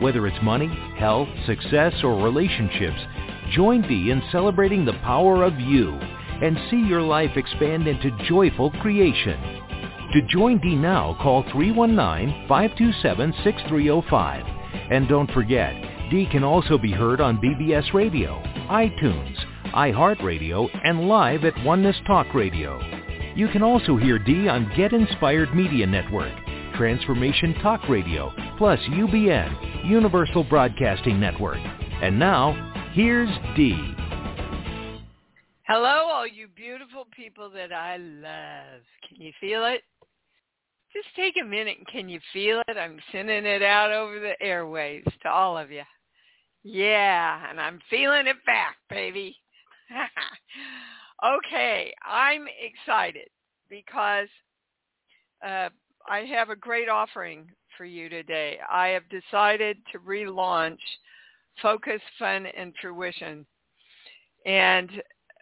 Whether it's money, health, success, or relationships, join Dee in celebrating the power of you and see your life expand into joyful creation. To join Dee now, call 319-527-6305. And don't forget, Dee can also be heard on BBS Radio, iTunes, iHeartRadio, and live at Oneness Talk Radio. You can also hear Dee on Get Inspired Media Network, Transformation Talk Radio, plus UBN, Universal Broadcasting Network. And now, here's Dee. Hello, all you beautiful people that I love. Can you feel it? Just take a minute. Can you feel it? I'm sending it out over the airwaves to all of you. Yeah, and I'm feeling it back, baby. okay, I'm excited because uh, I have a great offering for you today. I have decided to relaunch Focus, Fun, and Fruition. And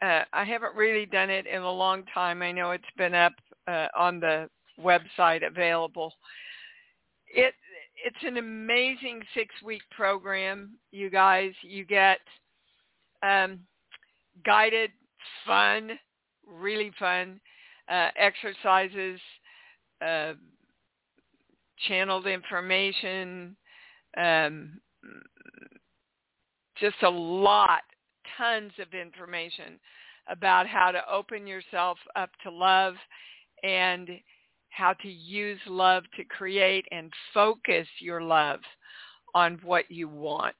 uh, I haven't really done it in a long time. I know it's been up uh, on the website available. It it's an amazing six week program, you guys. You get um, guided, fun, really fun uh, exercises, uh, channeled information, um, just a lot, tons of information about how to open yourself up to love and how to use love to create and focus your love on what you want.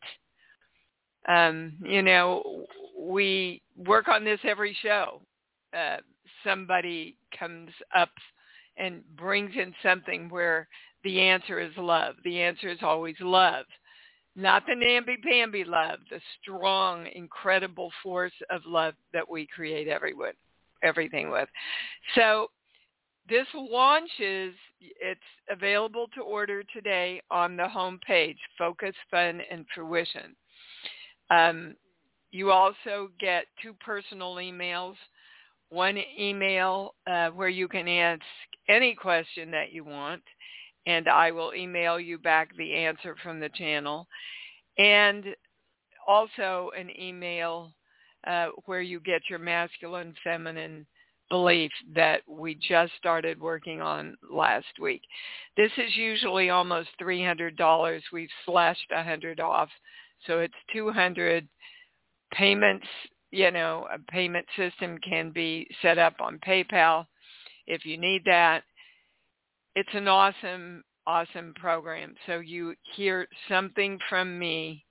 Um, you know, we work on this every show. Uh, somebody comes up and brings in something where the answer is love. The answer is always love. Not the namby-pamby love, the strong, incredible force of love that we create everyone, everything with. So this launches, it's available to order today on the home page, Focus, Fun, and Fruition. Um, you also get two personal emails, one email uh, where you can ask any question that you want, and I will email you back the answer from the channel, and also an email uh, where you get your masculine, feminine, belief that we just started working on last week. This is usually almost $300. We've slashed 100 off. So it's 200 payments, you know, a payment system can be set up on PayPal if you need that. It's an awesome, awesome program. So you hear something from me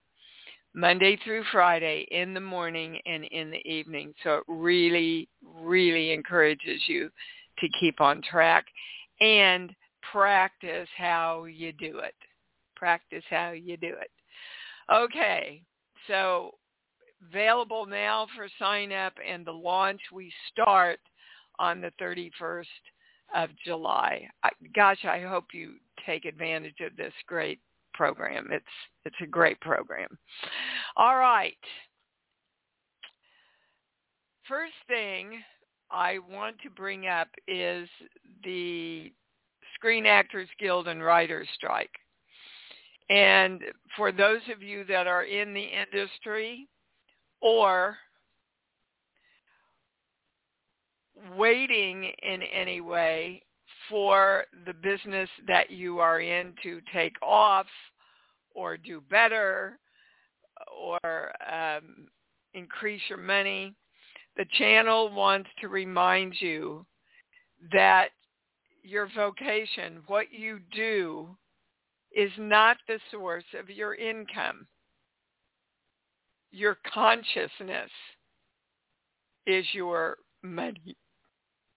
Monday through Friday in the morning and in the evening. So it really, really encourages you to keep on track and practice how you do it. Practice how you do it. Okay, so available now for sign up and the launch we start on the 31st of July. I, gosh, I hope you take advantage of this great program. It's it's a great program. All right. First thing I want to bring up is the Screen Actors Guild and Writers Strike. And for those of you that are in the industry or waiting in any way for the business that you are in to take off or do better or um, increase your money, the channel wants to remind you that your vocation, what you do, is not the source of your income. Your consciousness is your money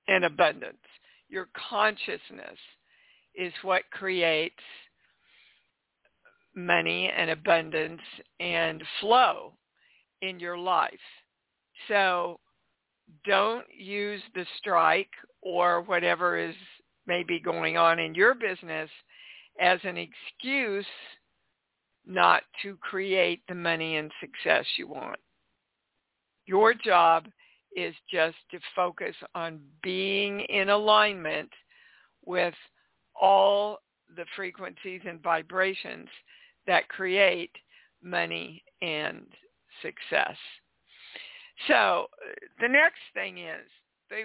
and abundance. Your consciousness is what creates money and abundance and flow in your life. So don't use the strike or whatever is maybe going on in your business as an excuse not to create the money and success you want. Your job is just to focus on being in alignment with all the frequencies and vibrations that create money and success. So the next thing is they,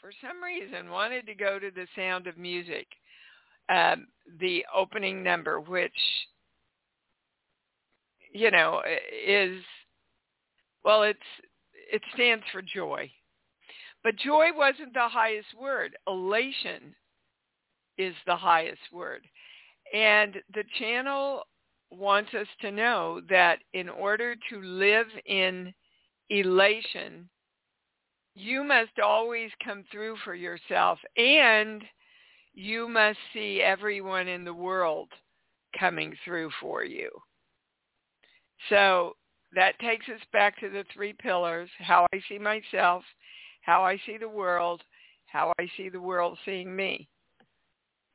for some reason, wanted to go to the sound of music, um, the opening number, which, you know, is, well, it's, it stands for joy. But joy wasn't the highest word. Elation is the highest word. And the channel wants us to know that in order to live in elation, you must always come through for yourself and you must see everyone in the world coming through for you. So that takes us back to the three pillars, how I see myself, how I see the world, how I see the world seeing me.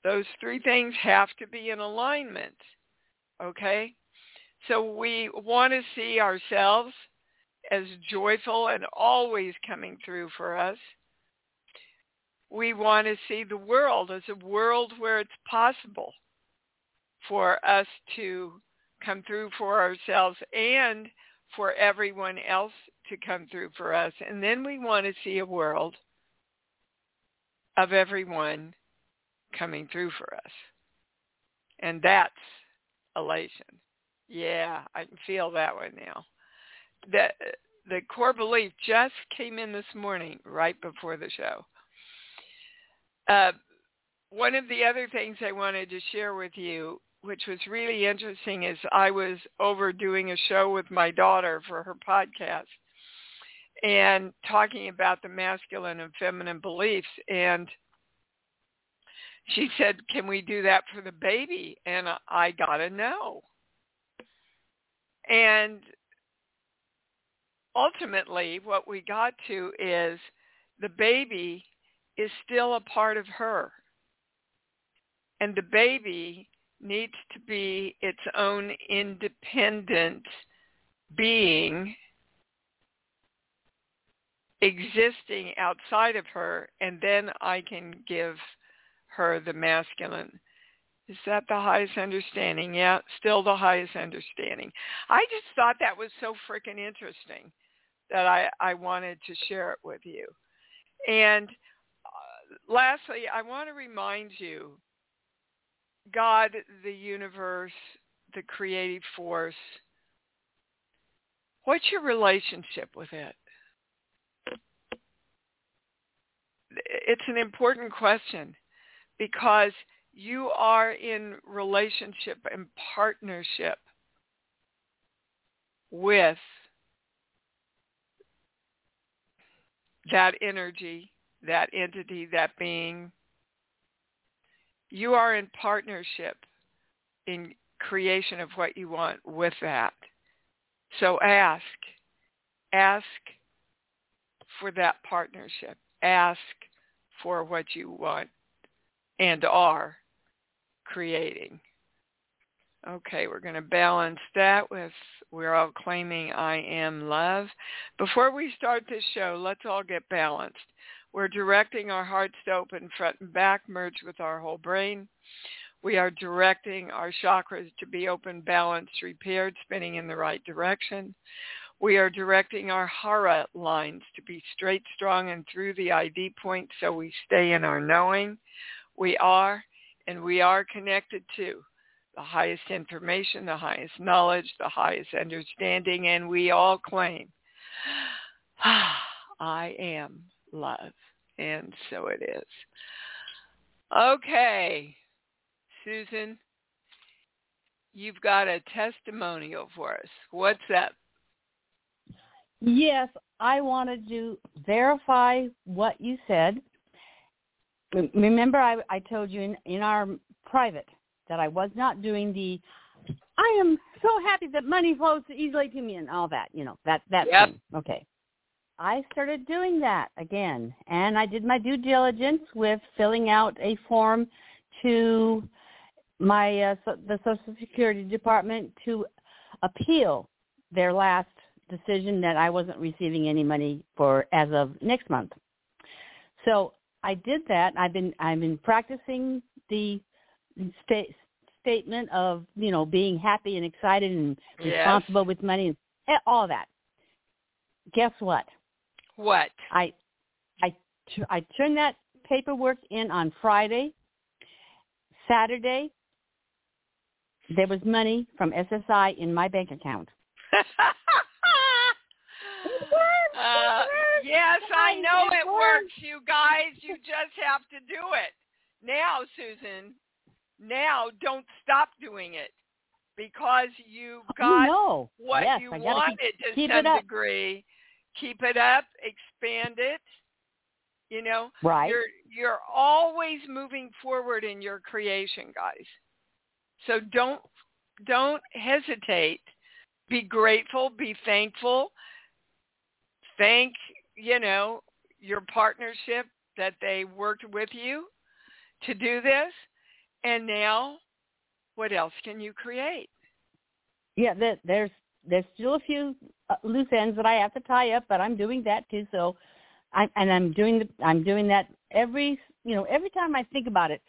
Those three things have to be in alignment, okay? So we want to see ourselves as joyful and always coming through for us. We want to see the world as a world where it's possible for us to come through for ourselves and for everyone else to come through for us. And then we want to see a world of everyone coming through for us. And that's elation. Yeah, I can feel that one now. The the core belief just came in this morning, right before the show. Uh, one of the other things I wanted to share with you, which was really interesting, is I was over doing a show with my daughter for her podcast and talking about the masculine and feminine beliefs. And she said, can we do that for the baby? And I got a no. And ultimately what we got to is the baby is still a part of her. And the baby needs to be its own independent being existing outside of her and then I can give her the masculine. Is that the highest understanding? Yeah, still the highest understanding. I just thought that was so freaking interesting that I, I wanted to share it with you. And uh, lastly, I want to remind you, God, the universe, the creative force, what's your relationship with it? It's an important question because you are in relationship and partnership with that energy, that entity, that being. You are in partnership in creation of what you want with that. So ask. Ask for that partnership. Ask for what you want and are creating. Okay, we're going to balance that with we're all claiming I am love. Before we start this show, let's all get balanced. We're directing our hearts to open front and back, merge with our whole brain. We are directing our chakras to be open, balanced, repaired, spinning in the right direction. We are directing our hara lines to be straight, strong, and through the ID point so we stay in our knowing. We are, and we are connected to the highest information, the highest knowledge, the highest understanding, and we all claim, I am love. And so it is. Okay, Susan, you've got a testimonial for us. What's that? Yes, I wanted to verify what you said. Remember, I, I told you in, in our private that I was not doing the I am so happy that money flows easily to me and all that, you know, that that Yep. thing. Okay. I started doing that again, and I did my due diligence with filling out a form to my uh, so, the Social Security Department to appeal their last decision that I wasn't receiving any money for as of next month. So I did that. I've been I've been practicing the sta- statement of you know being happy and excited and Yes. responsible with money and eh, all that. Guess what? What? I I I turned that paperwork in on Friday. Saturday, there was money from SSI in my bank account. Uh, yes, I know it works, you guys. You just have to do it. Now, Susan, now don't stop doing it because you got know. what yes, you wanted keep, to keep some degree. Keep it up, expand it. You know, Right. you're you're always moving forward in your creation, guys. So don't don't hesitate. Be grateful, be thankful. Thank, you know, your partnership that they worked with you to do this. And now what else can you create? Yeah, there, there's there's still a few uh, loose ends that I have to tie up, but I'm doing that too. So, I and I'm doing the I'm doing that every you know every time I think about it,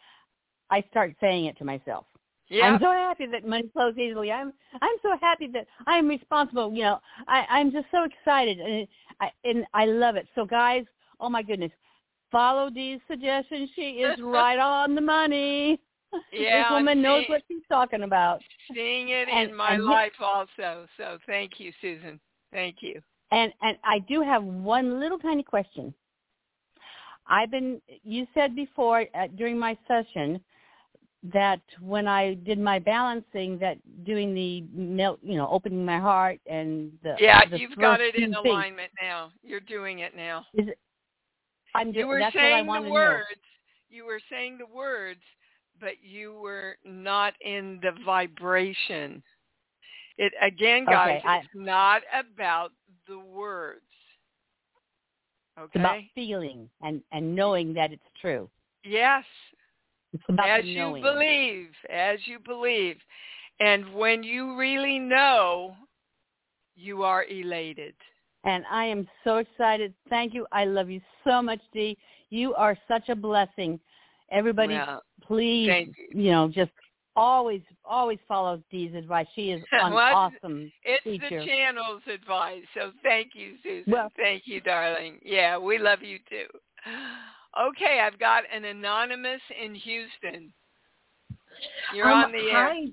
I start saying it to myself. Yeah. I'm so happy that money flows easily. I'm I'm so happy that I'm responsible. You know, I I'm just so excited and it, I and I love it. So guys, oh my goodness, follow Dee's suggestions. She is right on the money. Yeah, this woman knows what she's talking about. seeing it And- in my and life also. So thank you, Susan. Thank you. And and I do have one little tiny question. I've been you said before uh, during my session that when I did my balancing that doing the melt, you know, opening my heart and the Yeah, the you've got it in things, alignment now. You're doing it now. Is it, I'm You just, were that's what I saying the words. You were saying the words, but you were not in the vibration. It again, guys, Okay, I- it's not about the words. Okay. It's about feeling and and knowing that it's true. Yes. It's about as you knowing. believe, as you believe. And when you really know, you are elated. And I am so excited. Thank you. I love you so much, Dee. You are such a blessing. Everybody, Well, please, thank you know, just always, always follow Dee's advice. She is an Well, awesome It's teacher. the channel's advice. So thank you, Susan. Well- thank you, darling. Yeah, we love you too. Okay, I've got an anonymous in Houston. You're Um, on the air. Hi,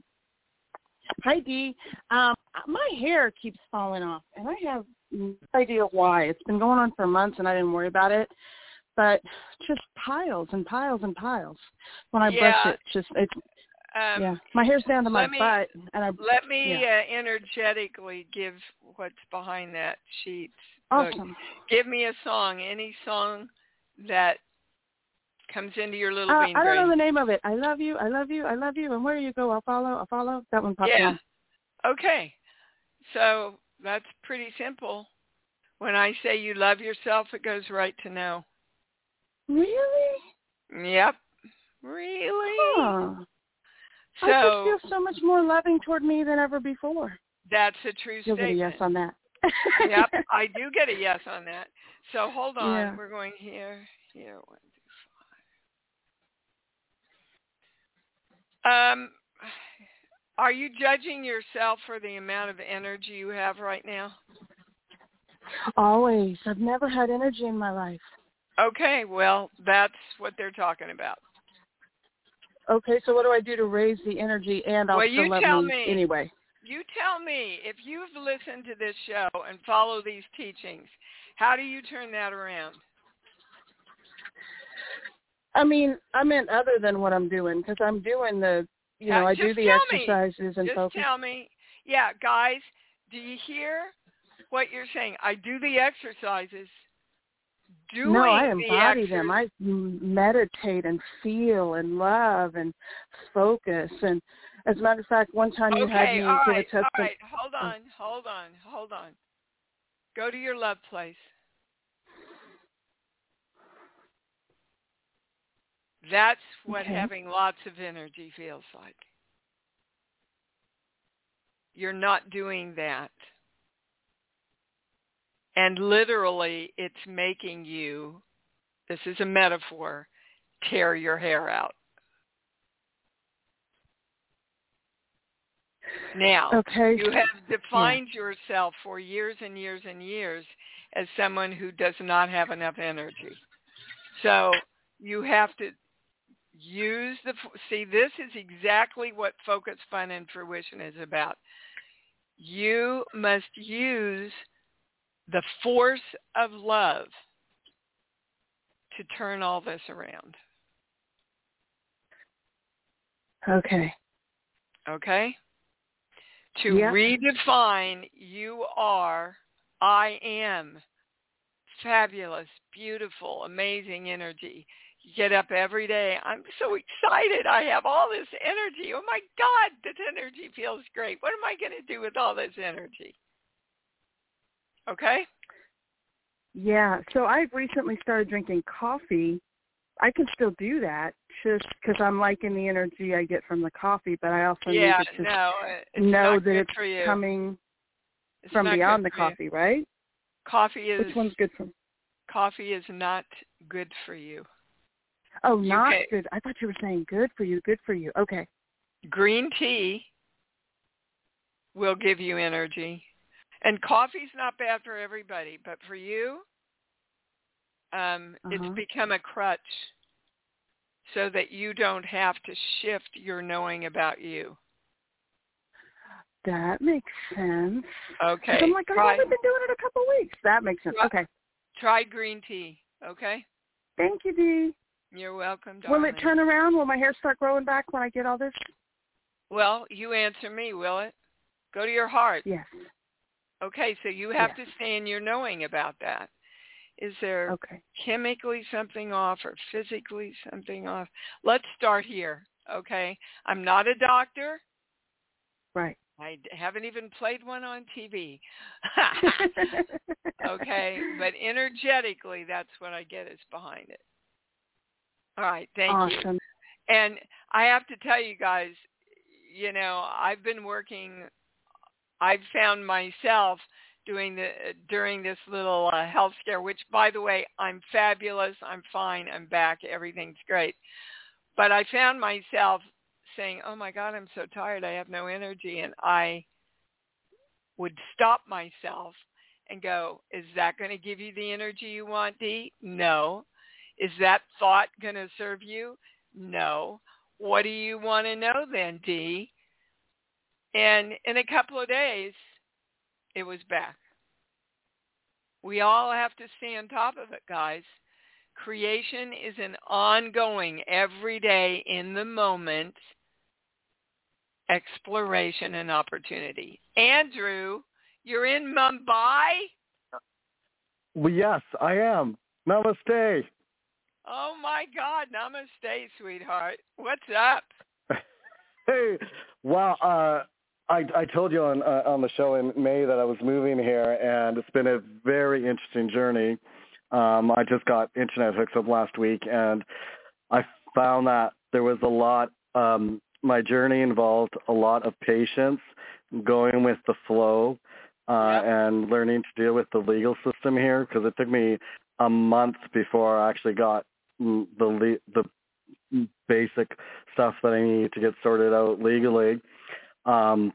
hi Dee. Um, my hair keeps falling off, and I have no idea why. It's been going on for months, and I didn't worry about it. But just piles and piles and piles. When I Yeah. brush it, just it's Um, yeah. My hair's down to my me- butt, and I Let me Yeah. uh, energetically give what's behind that sheet. Look, awesome. give me a song, any song that comes into your little Uh, bean I don't know the name of it. I love you. I love you. I love you. And where you go, I'll follow. I'll follow. That one popped Yeah. Okay. So that's pretty simple. When I say you love yourself, it goes right to know. Really? Yep. Really? Huh. I just feel so much more loving toward me than ever before. that's a true You'll get a statement. yes on that. yep, I do get a yes on that. So hold on. Yeah. We're going here, here, one, two, five. Um, are you judging yourself for the amount of energy you have right now? Always. I've never had energy in my life. Okay, well, that's what they're talking about. Okay, so what do I do to raise the energy and I'll Well, still you love tell me, anyway? You tell me, if you've listened to this show and follow these teachings, how do you turn that around? I mean, I meant other than what I'm doing because I'm doing the, you know, I do the tell me. exercises and Just focus. tell me. Yeah, guys, do you hear what you're saying? I do the exercises. Doing no, I embody exer- them. I meditate and feel and love and focus and As a matter of fact, one time you okay, had me give right, a test. all right. Hold oh. on, hold on, hold on. Go to your love place. That's what Okay. having lots of energy feels like. You're not doing that. And literally, it's making you, this is a metaphor, tear your hair out. Now, Okay. you have defined yourself for years and years and years as someone who does not have enough energy. So you have to use the, see, this is exactly what focus, fun, and fruition is about. You must use the force of love to turn all this around. Okay. Okay? To redefine you are, I am fabulous, beautiful, amazing energy. You get up every day. I'm so excited. I have all this energy. Oh my God, this energy feels great. What am I going to do with all this energy? Okay? Yeah. So I've recently started drinking coffee. I can still do that just because I'm liking the energy I get from the coffee, but I also yeah, need to no, know that it's coming It's from beyond the coffee, right? Coffee is Which one's good for? coffee is not good for you. Oh, not can- good. I thought you were saying good for you. Good for you. Okay. green tea will give you energy. And coffee's not bad for everybody, but for you, um, Uh-huh. it's become a crutch so that you don't have to shift your knowing about you. That makes sense. Okay. I'm like, I've only been doing it a couple of weeks. That makes sense. Okay. try green tea. Okay. Thank you, Dee. You're welcome, Will it turn around? Will my hair start growing back when I get all this? well, you answer me, will it? Go to your heart. Yes. Okay, so you have Yes. to stay in your knowing about that. Is there Okay. chemically something off or physically something off. Let's start here, okay? I'm not a doctor. Right. I haven't even played one on TV. okay, but energetically, that's what I get is behind it. All right, thank you. awesome. And I have to tell you guys, you know, I've been working. I've found myself doing the during this little uh, health scare. Which, by the way, I'm fabulous. I'm fine. I'm back. Everything's great. But I found myself saying, "Oh my God, I'm so tired. I have no energy," and I would stop myself and go, "Is that going to give you the energy you want, Dee? No. Is that thought going to serve you? No. What do you want to know then, Dee? And in a couple of days, it was back. We all have to stay on top of it, guys. Creation is an ongoing, every day, in the moment exploration and opportunity. Andrew, you're in Mumbai? Well, yes, I am. Namaste. Oh my God, namaste, sweetheart. What's up? Hey, wow. Uh, I I told you on uh, on the show in May that I was moving here, and it's been a very interesting journey. Um, I just got internet hooked up last week, and I found that there was a lot. Um, my journey involved a lot of patience, going with the flow, uh, Yep. and learning to deal with the legal system here because it took me a month before I actually got the le- the basic stuff that I need to get sorted out legally. Um,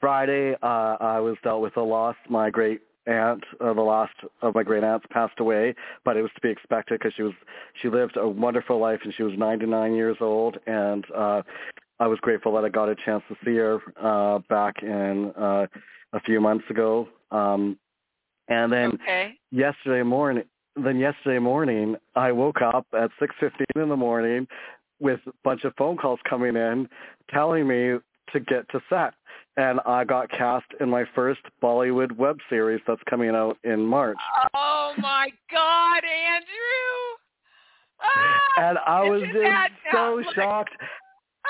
Friday, uh, I was dealt with a loss. My great aunt, uh, the last of my great aunts, passed away, but it was to be expected because she was she lived a wonderful life and she was 99 years old, and uh, I was grateful that I got a chance to see her uh, back in uh, a few months ago. Um, and then okay. yesterday morning then yesterday morning I woke up at six fifteen in the morning with a bunch of phone calls coming in telling me to get to set and I got cast in my first Bollywood web series that's coming out in March. Oh my God, Andrew! Ah, And I was just so shocked.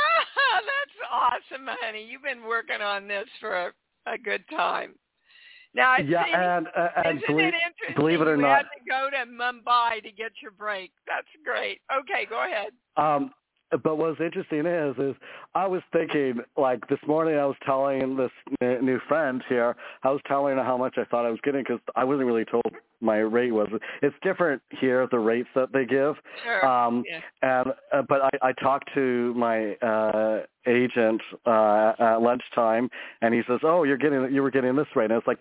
Ah, that's awesome, honey. You've been working on this for a, a good time. Now, it yeah, seems, and uh, and believe, it interesting believe it or you not, you had to go to Mumbai to get your break? That's great. Okay, go ahead. Um, but what's interesting is, is I was thinking, like this morning, I was telling this n- new friend here, I was telling her how much I thought I was getting because I wasn't really told my rate was. It's different here, the rates that they give. Sure. Um, yeah. and uh, but I, I talked to my uh, agent uh, at lunchtime, and he says, "Oh, you're getting you were getting this rate," and it's like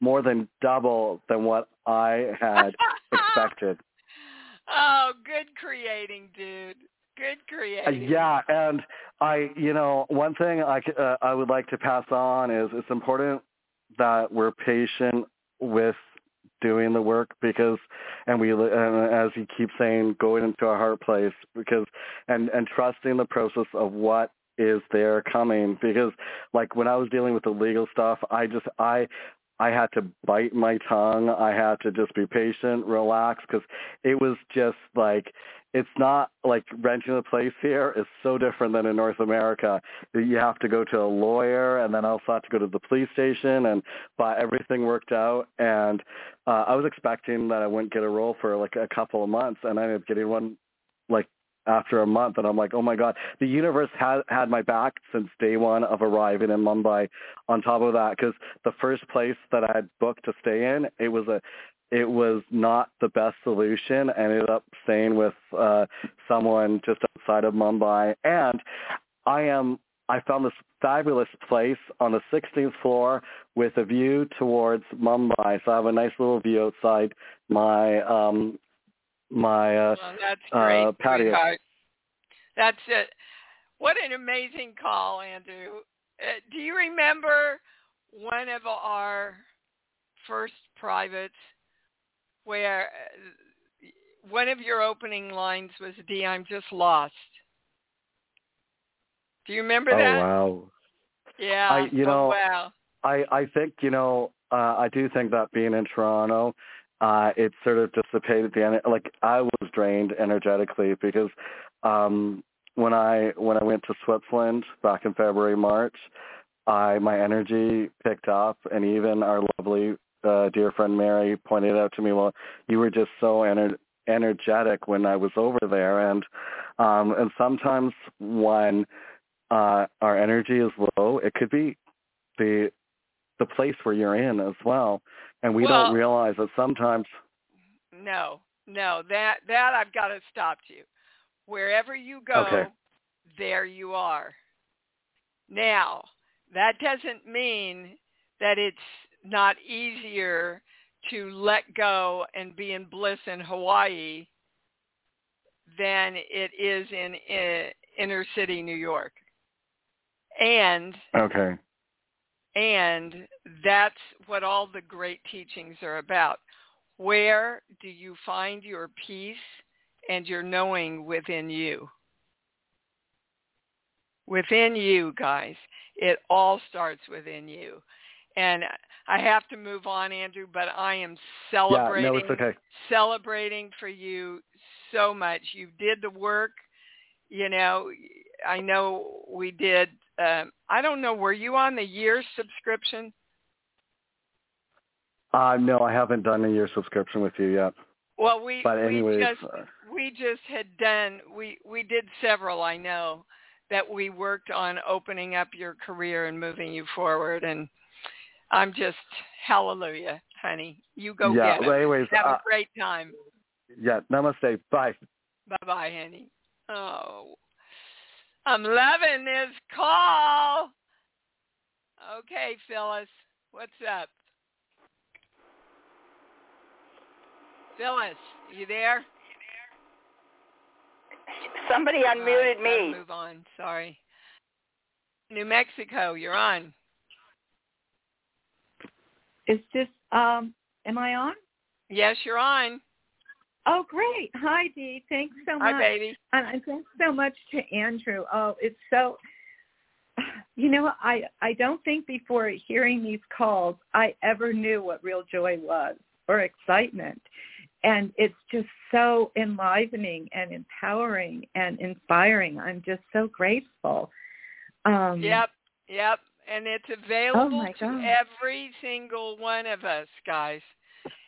more than double than what I had expected. Oh, good creating, dude. Good Uh, creating. Yeah, and I, you know, one thing I c- uh, I would like to pass on is it's important that we're patient with doing the work because, and we, and as you keep saying, going into a heart place because, and and trusting the process of what is there coming because, like when I was dealing with the legal stuff, I just I. I had to bite my tongue. I had to just be patient, relax, because it was just like it's not like renting a place here is so different than in North America. You have to go to a lawyer and then also have to go to the police station and but everything worked out and uh I was expecting that I wouldn't get a role for like a couple of months and I ended up getting one like after a month and I'm like, oh my God, the universe had had my back since day one of arriving in Mumbai. On top of that, because the first place that I had booked to stay in, it was a it was not the best solution. I ended up staying with uh someone just outside of Mumbai and I am I found this fabulous place on the 16th floor with a view towards Mumbai. So I have a nice little view outside my um my uh, Well, that's great, uh patio. sweetheart. That's it. What an amazing call, Andrew. Uh, do you remember one of our first privates where uh, one of your opening lines was, "Dee, I'm just lost." Do you remember that? Oh that? wow. Yeah. I- you oh, know, wow. I I think you know uh, I do think that being in Toronto, uh, it sort of dissipated the ener- like I was drained energetically because um, when I when I went to Switzerland back in February March, I my energy picked up and even our lovely uh, dear friend Mary pointed out to me, well, you were just so ener- energetic when I was over there and um and sometimes when uh our energy is low, it could be the the place where you're in as well. And we Well- don't realize that sometimes No, no, that that I've got to stop you. Wherever you go, Okay. there you are. Now, that doesn't mean that it's not easier to let go and be in bliss in Hawaii than it is in, in inner city New York. And okay. and that's what all the great teachings are about. Where do you find your peace and your knowing within you? Within you, guys. It all starts within you. And I have to move on, Andrew, but I am Yeah, celebrating no, it's okay. celebrating for you so much. You did the work. You know, I know we did. Um, I don't know. Were you on the year subscription? Uh no, I haven't done a year subscription with you yet. Well, we But we just uh, we just had done. We we did several. I know that we worked on opening up your career and moving you forward. And I'm just hallelujah, honey. You go yeah, get but it. anyways, Have uh, a great time. yeah, namaste. Bye. Bye bye, honey. Oh, I'm loving this call. Okay, Phyllis, what's up? Phyllis, you there? Somebody unmuted gotta me. Move on. Sorry. New Mexico, you're on. Is this um am I on? Yes, you're on. Oh great. Hi Dee. Thanks so much. Hi, baby. And thanks so much to Andrew. Oh, it's so you know, I I don't think before hearing these calls I ever knew what real joy was or excitement. and it's just so enlivening and empowering and inspiring. I'm just so grateful. Um, yep, yep, and it's Oh available my to every single one of us, guys.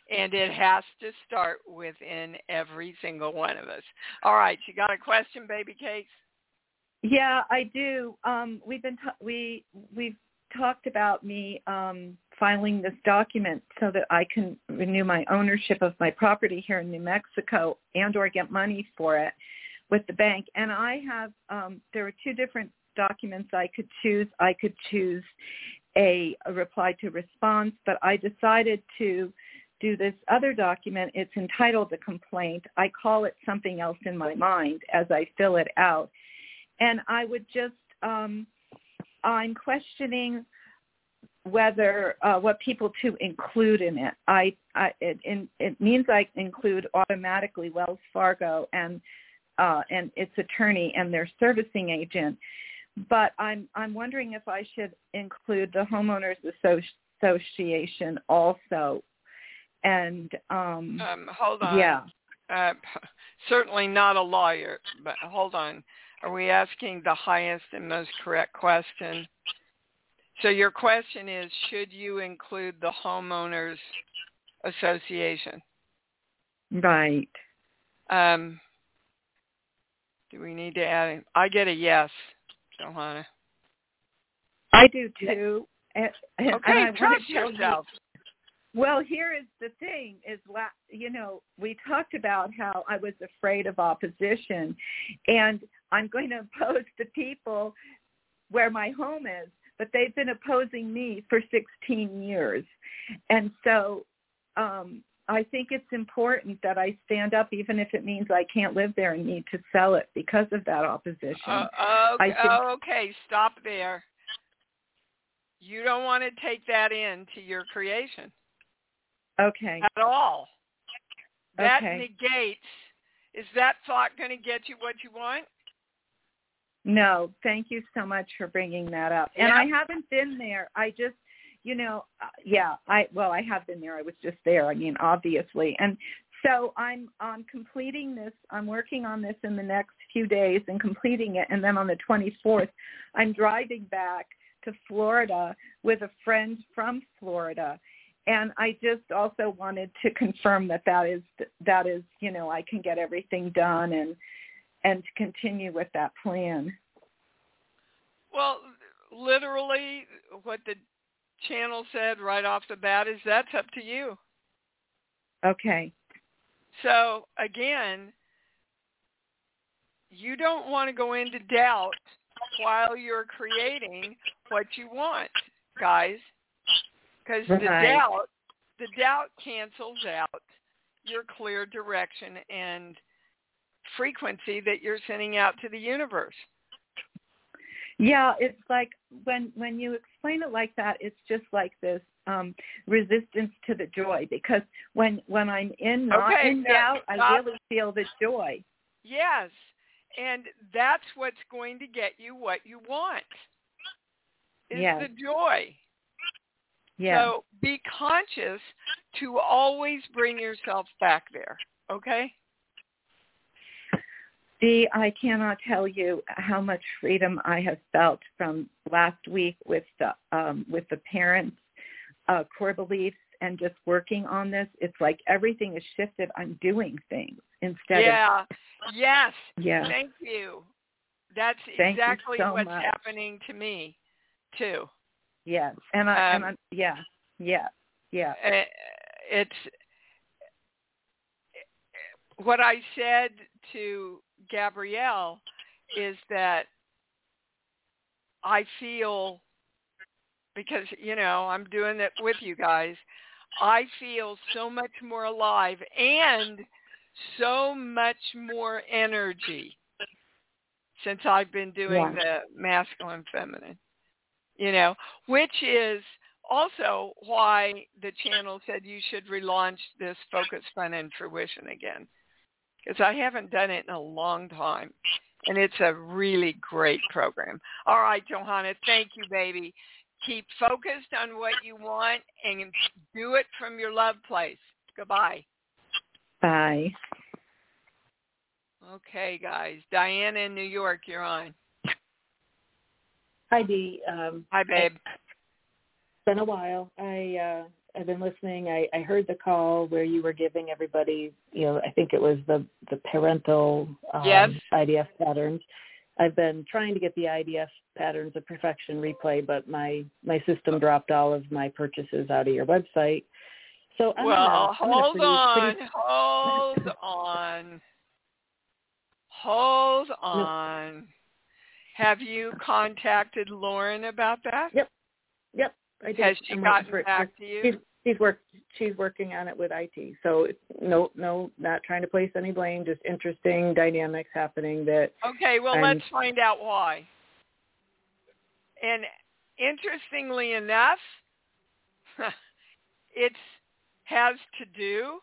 And it has to start within every single one of us. All right, you got a question, baby cakes? Yeah, I do. Um, we've been ta- we we've talked about me um, filing this document so that I can renew my ownership of my property here in New Mexico and or get money for it with the bank. And I have um, there are two different documents I could choose. I could choose a, a reply to response, but I decided to do this other document. It's entitled the complaint. I call it something else in my mind as I fill it out. And I would just, um, I'm questioning whether uh, what people to include in it. I, I it, in, it means I include automatically Wells Fargo and uh, and its attorney and their servicing agent. But I'm I'm wondering if I should include the homeowners association also. And um, Um, hold on. yeah, Uh, certainly not a lawyer, but hold on. Are we asking the highest and most correct question? So your question is, should you include the homeowners association? right. Um, do we need to add? I get a yes, I do too. And, and Okay, I wanna trust you- yourself. Well, here is the thing: is you know we talked about how I was afraid of opposition, and I'm going to oppose the people where my home is, but they've been opposing me for 16 years, and so um, I think it's important that I stand up, even if it means I can't live there and need to sell it because of that opposition. Uh, okay, think- okay, stop there. You don't want to take that into your creation okay. at all. That Okay. negates. Is that thought going to get you what you want? No, thank you so much for bringing that up. And Yeah. I haven't been there. I just, you know, uh, yeah, I well, I have been there. I was just there. I mean, obviously. And so I'm I'm completing this. I'm working on this in the next few days and completing it and then on the 24th, I'm driving back to Florida with a friend from Florida. And I just also wanted to confirm that that is that is, you know, I can get everything done and and to continue with that plan. Well, literally, what the channel said right off the bat is that's up to you. Okay. So again, you don't want to go into doubt while you're creating what you want, guys, because the doubt, the doubt cancels out your clear direction and frequency that you're sending out to the universe. Yeah, it's like when when you explain it like that, it's just like this um resistance to the joy because when when I'm in not Okay, in doubt, I really feel the joy. Yes. And that's what's going to get you what you want. Is Yes. the joy. Yeah. So be conscious to always bring yourself back there. Okay? Dee, I cannot tell you how much freedom I have felt from last week with the um, with the parents' uh, core beliefs and just working on this. It's like everything is shifted. I'm doing things instead of yeah. Yes. yeah. Thank you. That's Thank you exactly so what's much. happening to me too. Yes, and I and Um, I'm yeah yeah yeah Uh, It's what I said to Gabrielle is that I feel because you know I'm doing it with you guys. I feel so much more alive and so much more energy since I've been doing the masculine feminine. You know, which is also why the channel said you should relaunch this focus fun and fruition again because I haven't done it in a long time. And it's a really great program. All right, Johanna, thank you, baby. Keep focused on what you want and do it from your love place. Goodbye. Bye. Okay, guys. Diana in New York, you're on. Hi, Dee. Um, Hi, babe. It's been a while. I uh, I've been listening. I, I heard the call where you were giving everybody, you know, I think it was the the parental um, Yes. IDF patterns. I've been trying to get the IDF patterns of perfection replay, but my my system dropped all of my purchases out of your website. So I'm well, gonna, hold pretty- on, pretty- hold on, hold on. Have you contacted Lauren about that? Yep. Yep. I did. Has she I'm gotten back to you? She's she's work she's working on it with IT. So no no not trying to place any blame, just interesting dynamics happening that Okay, well, And- let's find out why. And interestingly enough, it has to do.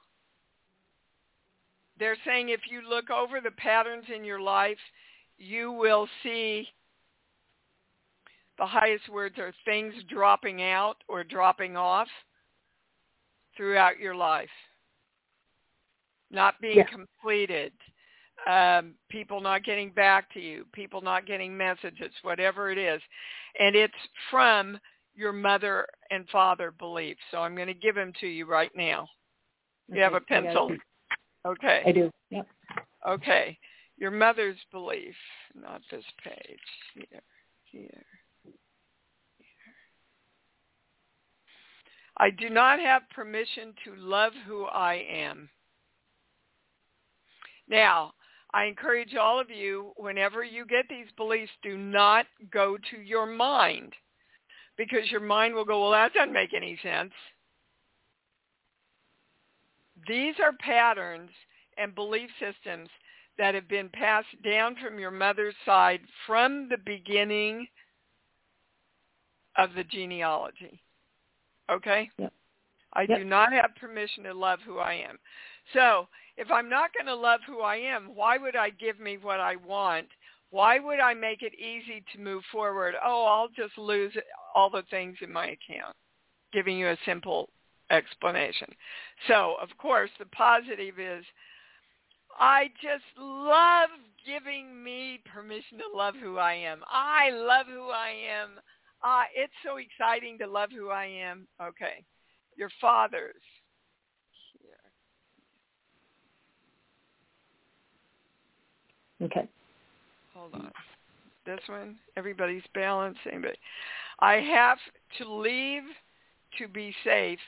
They're saying if you look over the patterns in your life, you will see the highest words are things dropping out or dropping off throughout your life. Not being Yeah. completed um, people not getting back to you, people not getting messages, whatever it is. And it's from your mother and father beliefs. So I'm going to give them to you right now. You have a Okay, I pencil? Okay. I do. Yep. Okay. Your mother's belief, not this page. Here, here. I do not have permission to love who I am. Now, I encourage all of you, whenever you get these beliefs, do not go to your mind because your mind will go, well, that doesn't make any sense. These are patterns and belief systems that have been passed down from your mother's side from the beginning of the genealogy. Okay? Yep. I Yep. do not have permission to love who I am. So if I'm not going to love who I am, why would I give me what I want? Why would I make it easy to move forward? Oh, I'll just lose all the things in my account. Giving you a simple explanation. So, of course, the positive is I just love giving me permission to love who I am. I love who I am. Uh, it's so exciting to love who I am. Okay. Your fathers. Here. Okay. Hold on. This one, everybody's balancing, but I have to leave to be safe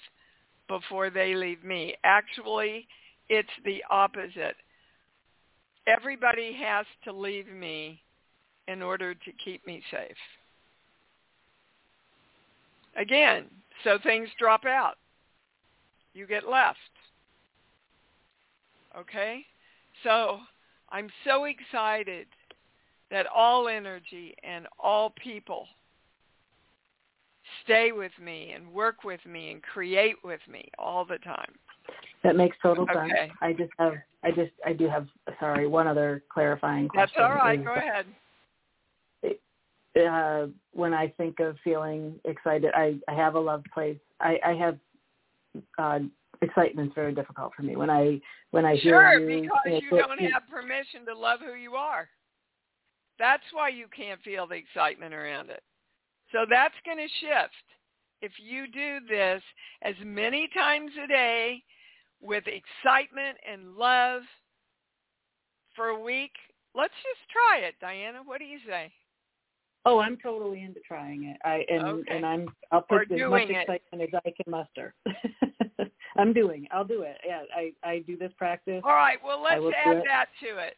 before they leave me. Actually, it's the opposite. Everybody has to leave me in order to keep me safe. Again, so things drop out. You get left. Okay? So I'm so excited that all energy and all people stay with me and work with me and create with me all the time. That makes total sense. Okay. I just have I just I do have sorry, one other clarifying question. That's all right. Go ahead. Uh, when I think of feeling excited, I, I have a love place. I, I have uh, excitement's very difficult for me when I when I Sure, hear you. Sure, because you don't have permission to love who you are. That's why you can't feel the excitement around it. So that's going to shift. If you do this as many times a day with excitement and love for a week, let's just try it, Diana. What do you say? Oh, I'm totally into trying it. I and Okay. and I'm I'll Or put as much doing it. excitement as I can muster. I'm doing. I'll do it. Yeah, I I do this practice. All right, well, let's add that to it.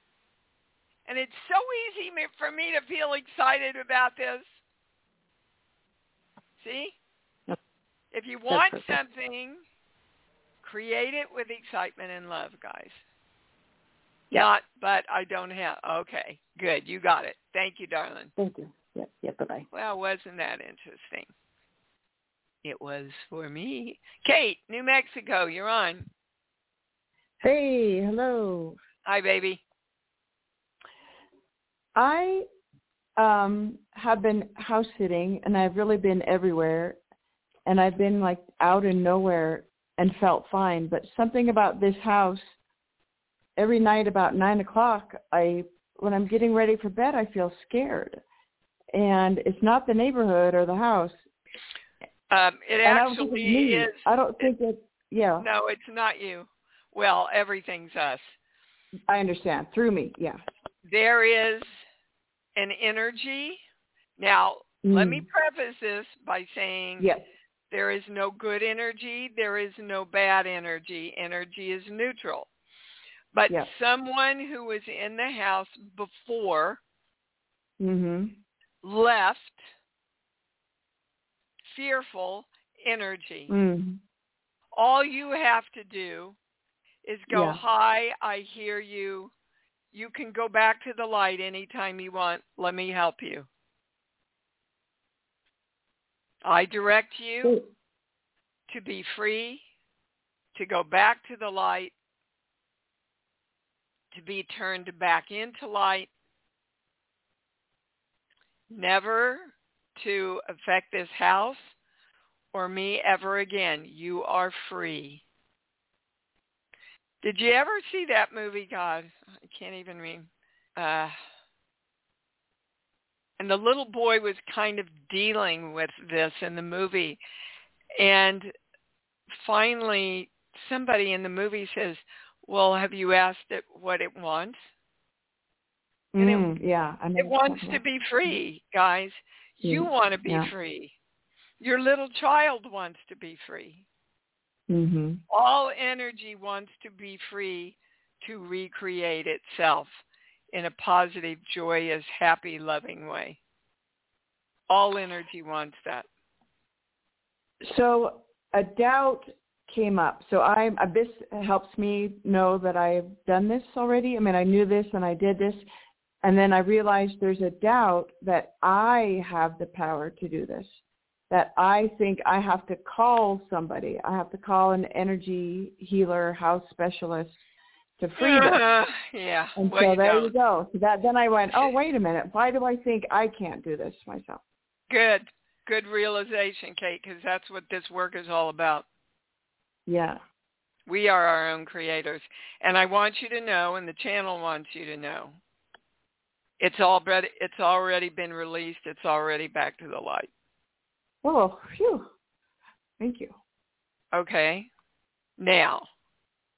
And it's so easy for me to feel excited about this. See? If you want something, create it with excitement and love, guys. Yep. Not, but I don't have. Okay, good. You got it. Thank you, darling. Thank you. Yep. Yep. Bye bye. Well, wasn't that interesting? It was for me. Kate, New Mexico, you're on. Hey, hello. Hi, baby. I um have been house sitting and I've really been everywhere and I've been like out in nowhere and felt fine, but something about this house every night about nine o'clock, I when I'm getting ready for bed, I feel scared, and it's not the neighborhood or the house. Um, it and I actually is. I don't think it. Yeah, No, it's not you. Well, everything's us. I understand through me. Yeah. There is an energy. Now, let me Mm. preface this by saying Yes. there is no good energy. There is no bad energy. Energy is neutral. But Yeah. someone who was in the house before Mhm. Left fearful energy. Mm. All you have to do is go, Yeah. hi, I hear you. You can go back to the light anytime you want. Let me help you. I direct you to be free, to go back to the light, to be turned back into light, never to affect this house or me ever again. You are free. Did you ever see that movie, God? I can't even read. Uh, and the little boy was kind of dealing with this in the movie. And finally, somebody in the movie says, well, have you asked it what it wants? And it- Mm, yeah. I know It wants to be free, guys. You want to be yeah. free. Your little child wants to be free. Mhm. All energy wants to be free to recreate itself in a positive, joyous, happy, loving way. All energy wants that. So a doubt came up. So I uh, this helps me know that I've done this already. I mean, I knew this and I did this, and then I realized there's a doubt that I have the power to do this. That I think I have to call somebody. I have to call an energy healer, house specialist to free this. Uh, yeah. And well, so you there don't. you go. So that then I went, oh wait a minute, why do I think I can't do this myself? Good. Good realization, Kate, because that's what this work is all about. Yeah. We are our own creators. And I want you to know, and the channel wants you to know, it's already, it's already been released. It's already back to the light. Oh, phew. Thank you. Okay. Now,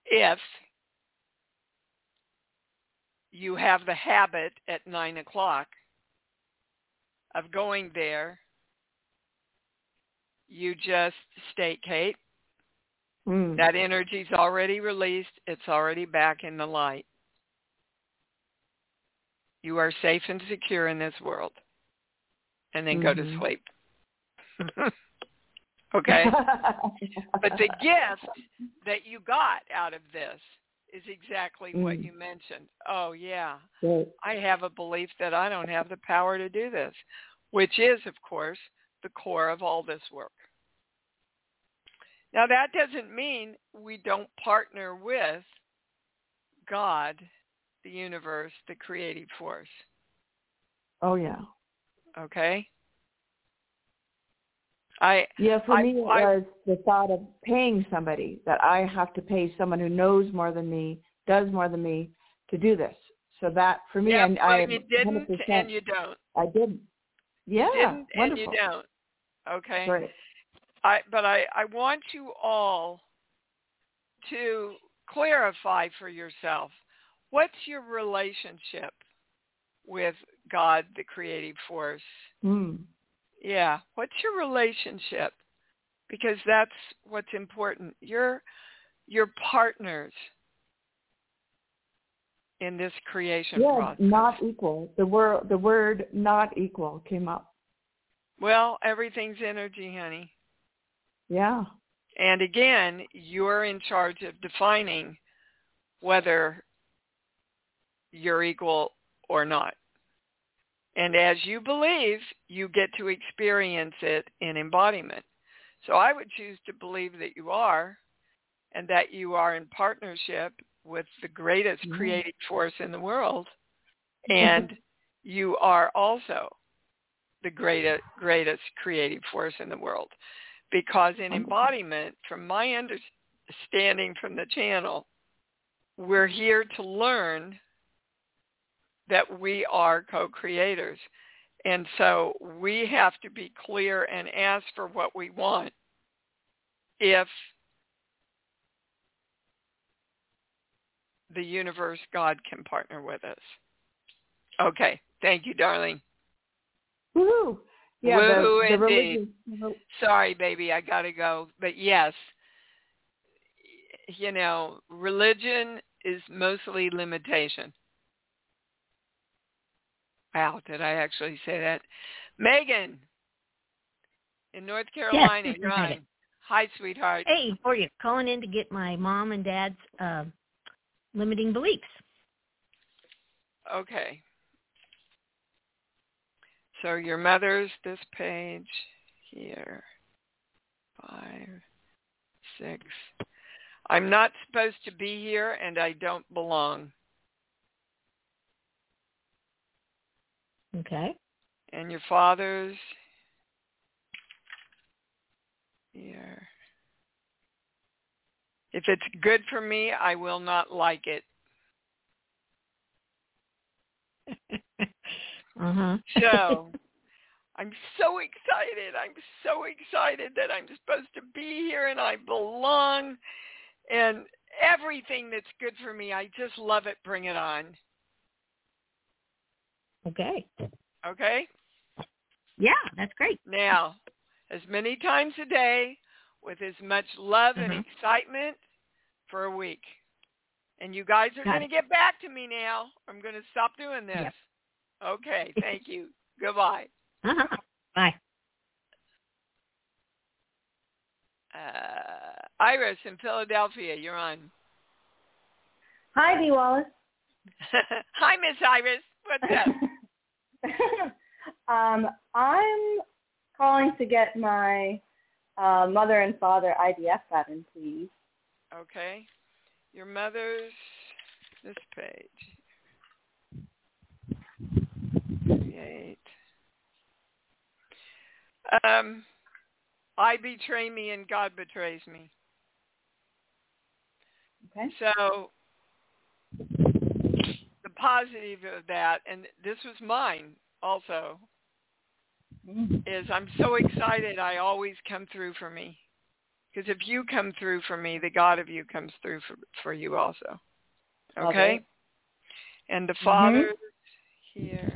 if you have the habit at nine o'clock of going there, you just state, Kate, Mm. that energy's already released. It's already back in the light. You are safe and secure in this world. And then go to Mhm. sleep. okay? But the gift that you got out of this is exactly what Mm. you mentioned. Oh, yeah. Right. I have a belief that I don't have the power to do this, which is, of course, the core of all this work. Now, that doesn't mean we don't partner with God, the universe, the creative force. Oh yeah. Okay? I Yeah, for I- me it I- was the thought of paying somebody that I have to pay someone who knows more than me, does more than me to do this. So that for me, yeah, I, I you didn't 100%, and you don't. I didn't. Yeah, you didn't and you don't. Okay? Great. I but I, I want you all to clarify for yourself what's your relationship with God, the creative force? Mm. Yeah. What's your relationship? Because that's what's important. You're you're partners in this creation Yeah, process. not equal. The word the word not equal came up. well, everything's energy, honey. Yeah. And again, you're in charge of defining whether you're equal or not. And as you believe, you get to experience it in embodiment. So I would choose to believe that you are and that you are in partnership with the greatest Mhm. creative force in the world. And you are also the greatest, greatest creative force in the world. Because in embodiment, from my understanding from the channel, we're here to learn that we are co-creators. And so we have to be clear and ask for what we want if the universe, God can partner with us. Okay. Thank you, darling. Woohoo. Yeah, Woo the, the indeed. religion. Sorry, baby, I got to go. But yes, you know, religion is mostly limitation. Wow, did I actually say that? Megan in North Carolina, is you're on. Hi, sweetheart. Hey, for you, calling in to get my mom and dad's uh, limiting beliefs. Okay. So your mother's this page here. Five, six. I'm not supposed to be here and I don't belong. Okay. And your father's here. If it's good for me, I will not like it. uh-huh. So I'm so excited. I'm so excited that I'm supposed to be here and I belong and everything that's good for me. I just love it. Bring it on. Okay. Okay? Yeah, that's great. Now, as many times a day with as much love and Mhm. excitement for a week. And you guys are going to get back to me now. I'm going to stop doing this. Yep. Okay. Thank you. Goodbye. Uh-huh. Bye. Uh, Iris in Philadelphia, you're on. Hi, Dee Wallace. Hi, Miss Iris. What's up? um, I'm calling to get my uh, mother and father IDF pattern, please. Okay. Your mother's this page. Create. Um, I betray me and God betrays me. Okay. So positive of that, and this was mine also, is I'm so excited I always come through for me. Because if you come through for me, the God of you comes through for, for you also. Okay? Okay. And the Father mm-hmm. here.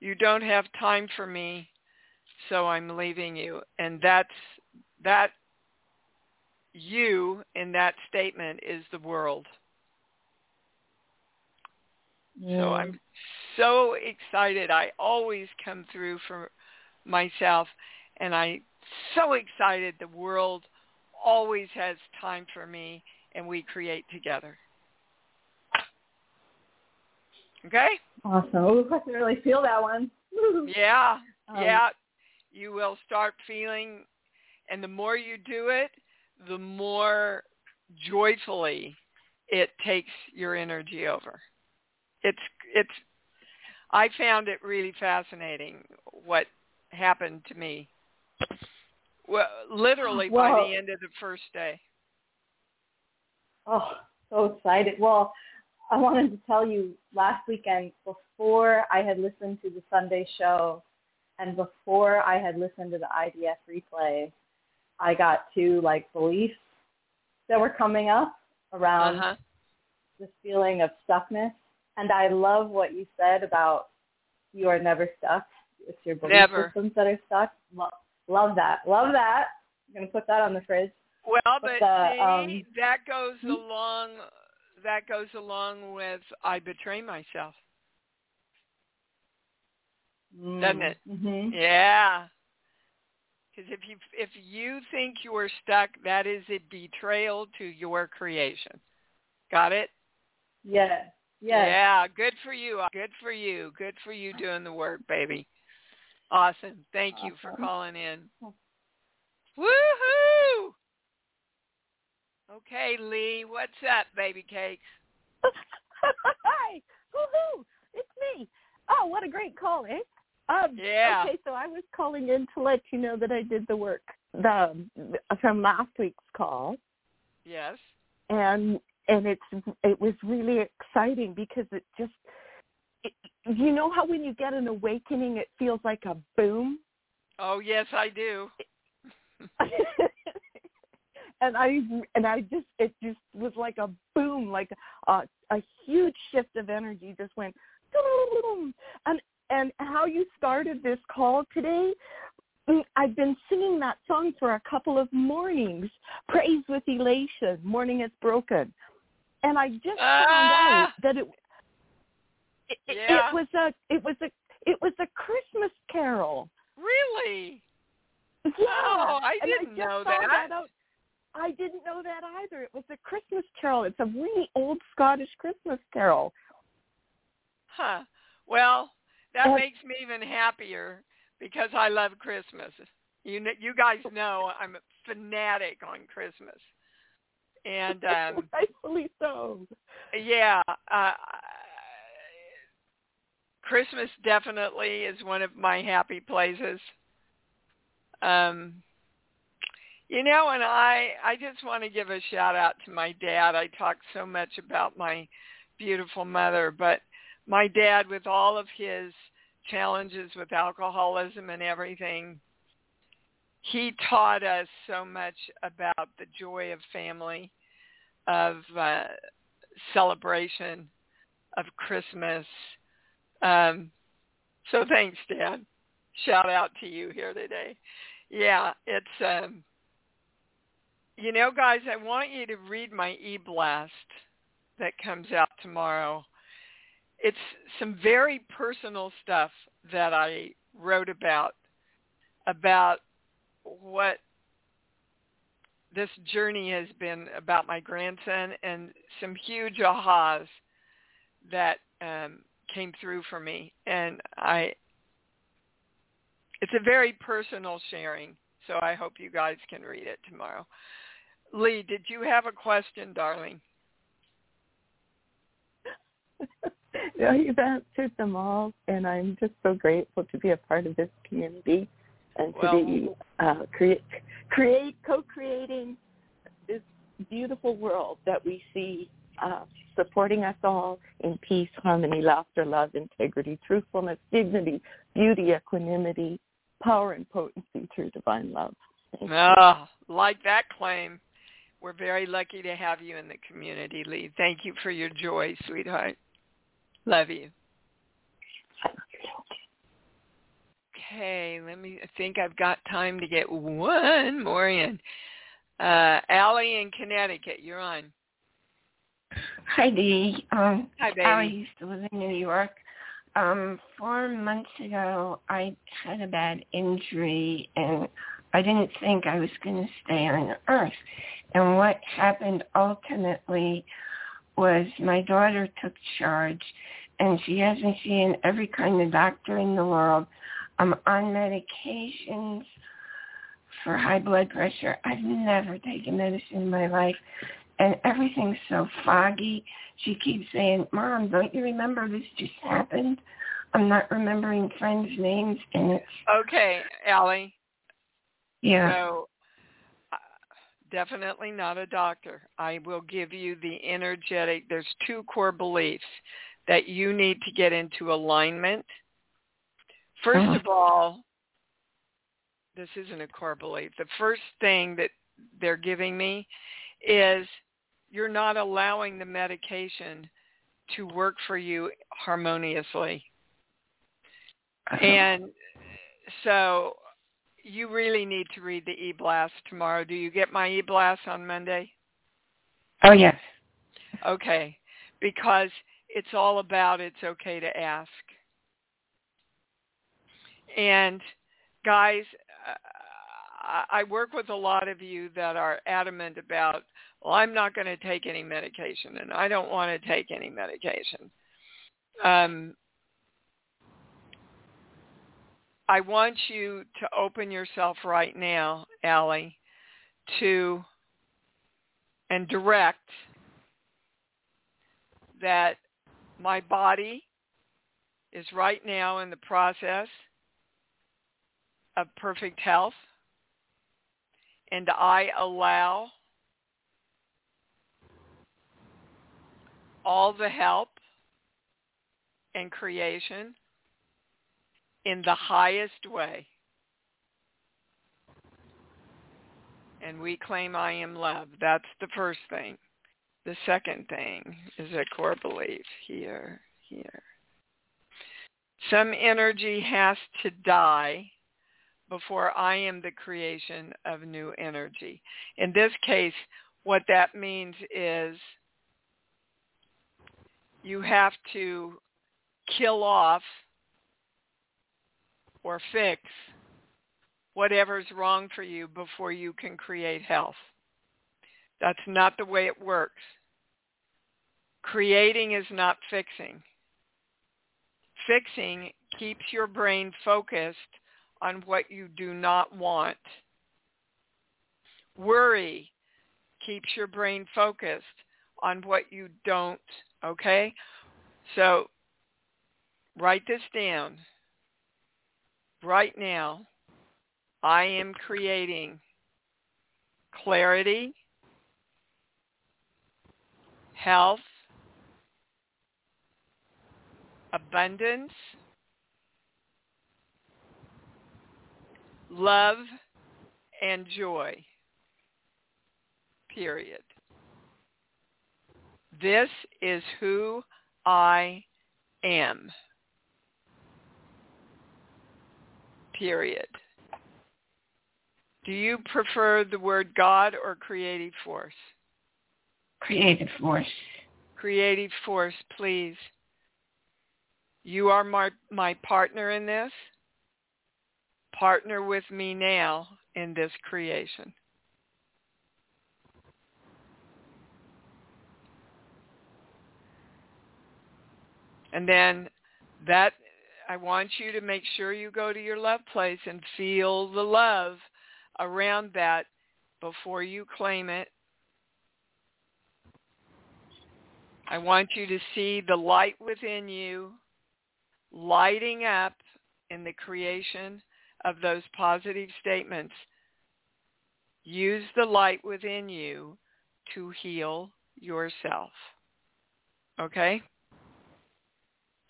You don't have time for me, so I'm leaving you. And that's that you in that statement is the world. So I'm so excited. I always come through for myself and I'm so excited the world always has time for me and we create together. Okay? Awesome. Ooh, I can really feel that one. Yeah. Um, yeah. You will start feeling and the more you do it, the more joyfully it takes your energy over. It's it's I found it really fascinating what happened to me. Well, literally by the end of the first day. Oh, so excited. Well, I wanted to tell you last weekend before I had listened to the Sunday show and before I had listened to the IDF replay, I got two like beliefs that were coming up around Uh-huh. this feeling of stuckness. And I love what you said about you are never stuck. It's your belief Never. systems that are stuck. Lo- love that. Love that. I'm going to put that on the fridge. Well, But but the, see, um, that goes Hmm? along that goes along with I betray myself, doesn't it? Mm-hmm. Yeah. Because if you if you think you're stuck, that is a betrayal to your creation. Got it? Yes. Yes. Yeah. Good for you. Good for you. Good for you doing the work, baby. Awesome. Thank you for calling in. Woohoo! Okay, Lee. What's up, baby cakes? Hi. Woohoo. It's me. Oh, what a great call, eh? Um, Yeah. Okay, so I was calling in to let you know that I did the work. the from last week's call. Yes. And and it's it was really exciting because it just it, you know how when you get an awakening it feels like a boom. Oh yes, I do. and I and I just it just was like a boom, like a a huge shift of energy just went and and how you started this call today mm, I've been singing that song for a couple of mornings. Praise with elation, morning is broken, and I just ah! found out that it it, yeah. it was a it was a it was a Christmas carol. Really? Yeah. Oh, I didn't I know that. that out. I didn't know that either. It was a Christmas carol. It's a really old Scottish Christmas carol. Huh. Well, that makes me even happier because I love Christmas. You kn- you guys know I'm a fanatic on Christmas. And um rightfully so. yeah, uh Christmas definitely is one of my happy places. Um you know, and I I just want to give a shout out to my dad. I talk so much about my beautiful mother, but my dad with all of his challenges with alcoholism and everything, he taught us so much about the joy of family, of uh, celebration, of Christmas. Um, so thanks, Dad. Shout out to you here today. Yeah, it's um, you know, guys, I want you to read my e-blast that comes out tomorrow. It's some very personal stuff that I wrote about about what this journey has been about my grandson and some huge ahas that um, came through for me. And I, it's a very personal sharing. So I hope you guys can read it tomorrow. Lee, did you have a question, darling? no, you've answered them all, and I'm just so grateful to be a part of this community and to Well- be uh, create, create, co-creating this beautiful world that we see uh, supporting us all in peace, harmony, laughter, love, integrity, truthfulness, dignity, beauty, equanimity, power, and potency through divine love. Oh, like that claim. We're very lucky to have you in the community, Lee. Thank you for your joy, sweetheart. Love you. Okay, let me I think I've got time to get one more in. Uh, Allie in Connecticut, you're on. Hi, Dee. Um, Hi, baby. I used to live in New York. Um, four months ago, I had a bad injury, and I didn't think I was going to stay on Earth. And what happened ultimately was my daughter took charge, and she has me seeing every kind of doctor in the world. I'm on medications for high blood pressure. I've never taken medicine in my life and everything's so foggy. She keeps saying, Mom, don't you remember this just happened? I'm not remembering friends' names and it's Okay, Allie. yeah. So definitely not a doctor. I will give you the energetic. There's two core beliefs that you need to get into alignment. First Oh. of all, this isn't a core belief. The first thing that they're giving me is you're not allowing the medication to work for you harmoniously. Uh-huh. And so you really need to read the e-blast tomorrow. Do you get my e-blast on Monday? oh yes. Okay. Because it's all about it's okay to ask. And guys, uh, I I work with a lot of you that are adamant about, well, I'm not going to take any medication and I don't want to take any medication. Um, I want you to open yourself right now, Allie, to and direct that my body is right now in the process of perfect health. and I allow all the help and creation in the highest way. And we claim I am love. That's the first thing. The second thing is a core belief here, here. Some energy has to die before I am the creation of new energy. In this case, what that means is you have to kill off or fix whatever's wrong for you before you can create health. That's not the way it works. Creating is not fixing. Fixing keeps your brain focused on what you do not want. Worry keeps your brain focused on what you don't, okay? So write this down. Right now, I am creating clarity, health, abundance, love, and joy. Period. This is who I am. Period. Do you prefer the word God or creative force? Creative force. Creative force, please. You are my, my partner in this. Partner with me now in this creation. And then that I want you to make sure you go to your love place and feel the love around that before you claim it. I want you to see the light within you lighting up in the creation of those positive statements. Use the light within you to heal yourself. Okay?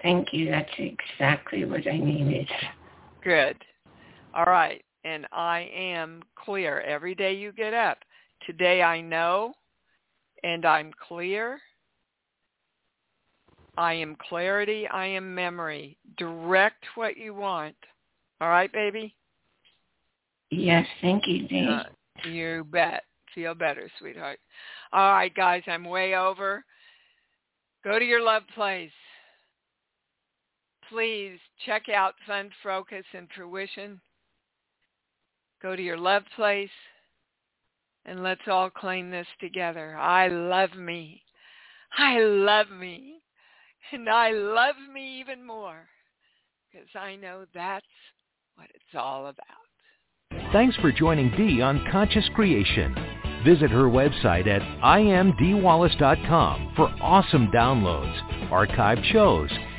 Thank you. That's exactly what I needed. Good. All right. And I am clear every day you get up. Today I know and I'm clear. I am clarity. I am memory. Direct what you want. All right, baby? Yes, thank you, Dee. Uh, you bet. Feel better, sweetheart. All right, guys, I'm way over. Go to your love place please check out Fund Focus and Fruition. Go to your love place and let's all claim this together. I love me. I love me. And I love me even more because I know that's what it's all about. Thanks for joining Dee on Conscious Creation. Visit her website at iamdeewallace.com for awesome downloads, archived shows,